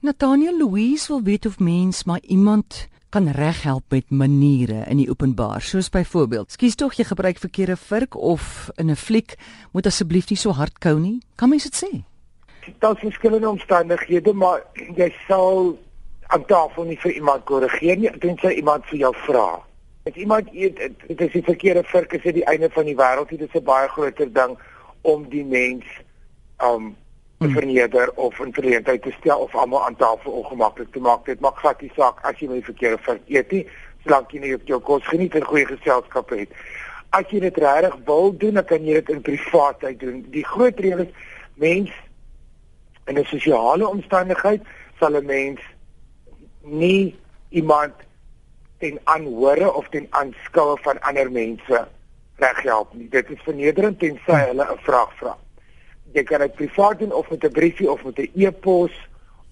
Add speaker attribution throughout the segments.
Speaker 1: Nathaniel Louise wil weet of mens maar iemand kan reghelp met maniere in die openbaar, soos byvoorbeeld, skuis tog jy gebruik verkeerde vurk of in 'n fliek moet asseblief nie so hard kou nie. Kan mens dit sê?
Speaker 2: Daar's verskillende omstandighede, maar jy sal aan tafel nie vir iemand korrigeer nie, tensy iemand vir jou vra. As iemand eet dit is die verkeerde vurk is dit die einde van die wêreld, dit is 'n baie groter ding om die mens um hmm. verneder of in verleentheid te stel of almal aan tafel ongemaklik te maak. Dit maak glad nie saak as jy met die verkeerde vurk eet nie, solank jy nie op jou kos geniet en goeie geselskap het. As jy dit regtig wil doen, dan kan jy dit in privaatheid doen. Die groot reël is mens in 'n sosiale omstandigheid sal 'n mens nie iemand ten aanhore of ten aanskoue van ander mense reghelp nie. Dit is vernederend tensy hulle 'n vraag vra. Jy kan dit privaat doen of met 'n briefie of met 'n e-pos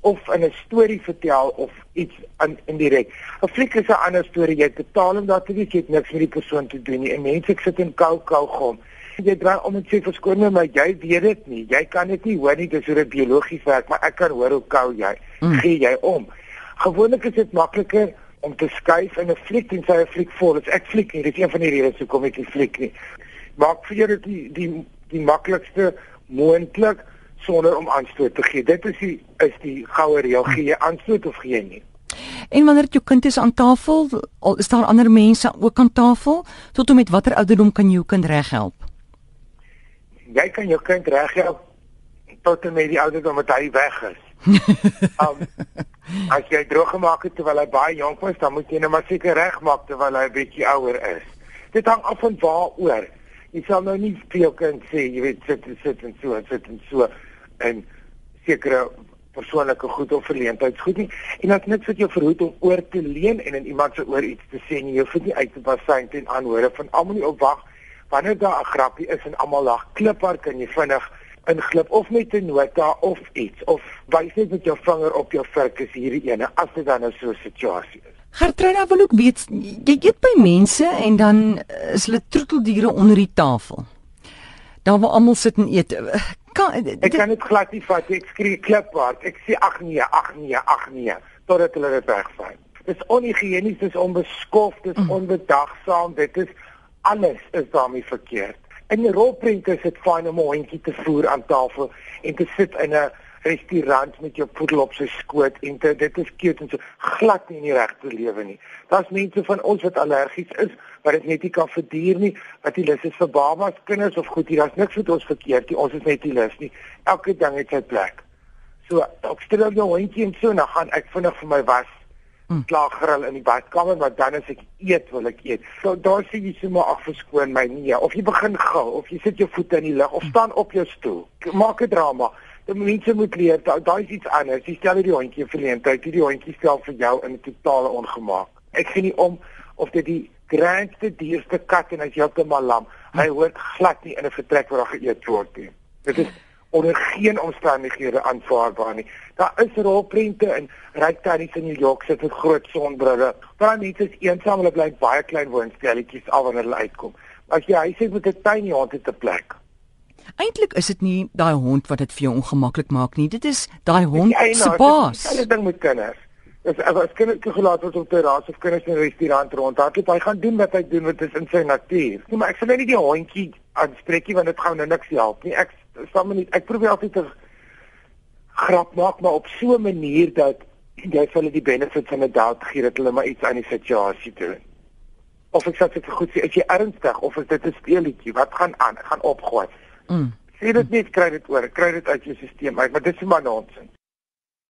Speaker 2: of in 'n storie vertel of iets in indirek. 'n Fliek is 'n ander storie. Jy betaal om daar te wees, jy het niks met die persoon te doen nie. En mense ek sit in kou kou gom. Jy draai om en sê verskoon my, maar jy weet dit nie. Jy kan dit nie hoor nie, dis hoe dit biologies werk, maar ek kan hoor hoe kou jy. Mm. Gee jy om. Gewoonlik is dit makliker om te skuif in 'n fliek en sy 'n fliek vol. Dit ek fliek nie, dit is een van die redes hoekom ek die fliek nie. Maak vir jou dit die die die maklikste moontlik sonder om aanstoot te gee. Dit is die is die goue reël. Gee jy aanstoot of gee jy nie?
Speaker 1: En wanneer jou kind is aan tafel, al is daar ander mense ook aan tafel, tot en met watter ouderdom kan jy jou kind reghelp?
Speaker 2: Jy kan jou kind reghelp tot en met die ouderdom wat hy weg is. um, as jy droog gemaak het terwyl hy baie jonk was, dan moet jy net maar seker regmaak terwyl hy 'n bietjie ouer is. Dit hang af van waaroor. Jy sal nou nie vir jou kind sê, jy weet sit en sit en so en sit en so en sekere persoonlike goed of verleentheidsgoed nie. En dit net vir jou verhoed om oor te leen en in iemand se oor iets te sê nie. Jy hoef nie uit te basyn ten aanhore van almal nie opwag wanneer daar 'n grappie is en almal lag kliphard kan jy vinnig inglip of met 'n nota of iets of wys net met jou vinger op jou vurk is hierdie ene as dit dan nou so 'n situasie is.
Speaker 1: Gertruida wil ook weet jy eet by mense en dan is hulle troeteldiere onder die tafel. Daar waar almal sit en eet.
Speaker 2: Kan, ek kan dit glad nie vat. Ek skree klipbaar. Ek sê ag nee, ag nee, ag nee totdat hulle dit wegvat. Dit is onhygiënies, dit is onbeskof, dit is mm. onbedagsaam, dit is alles is daarmee verkeerd. In 'n rolprent is dit fyn om 'n hondjie te voer aan tafel en te sit in 'n restaurant met jou poedel op sy skoot en te, dit is cute en so glad nie in die regte lewe nie. Daar's mense van ons wat allergies is, wat dit net nie kan verduur nie, wat nie lus is vir babas, kinders of goed, daar's niks met ons verkeerd nie. Ons is net nie lus nie. Elke ding het sy plek. So, ek stel jou hondjie en so, dan gaan ek vinnig vir my was mm. klaar grill in die badkamer maar dan as ek eet wil ek eet. So daar sê jy sommer ag verskoon my nie of jy begin gil of jy sit jou voete in die lug of staan op jou stoel. Maak 'n drama. Die mense moet leer daai da is iets anders. Jy stel hierdie hondjie verleentheid, hierdie hondjie stel vir jou in 'n totale ongemaak. Ek sien nie om of dit die grootste dierste kat en as jy op 'n malam, hy hoort glad nie in 'n vertrek waar daar geëet word nie. Dit is onder geen omstandighede aanvaarbaar nie. Daar is rolprente in ryk tannies in New York sit met groot sonbrille. Daar mense is eensaam, hulle bly baie klein woonstelletjies al wanneer hulle uitkom. As jy huis het met 'n tiny hond het 'n plek.
Speaker 1: Eintlik is dit nie daai hond wat dit vir jou ongemaklik maak nie. Dit is daai hond se baas.
Speaker 2: Hulle ding met kinders. As as kinders toegelaat word op terras of kinders in 'n restaurant rondhardloop, hy gaan doen wat hy doen wat is in sy natuur. Nee, maar ek sal net nie die hondjie aanspreekie want dit gaan nou niks help nie. Ek staan nie ek probeer altyd te grap maak maar op so 'n manier dat jy vir hulle die benefits van 'n doubt gee dat hulle maar iets aan die situasie doen. Of ek sê dit goed sê, is jy ernstig of is dit 'n speelietjie? Wat gaan aan? Ek gaan opgooi. Mm. Sê dit net kry dit oor, kry dit uit jou stelsel uit, maar dit is maar nonsens.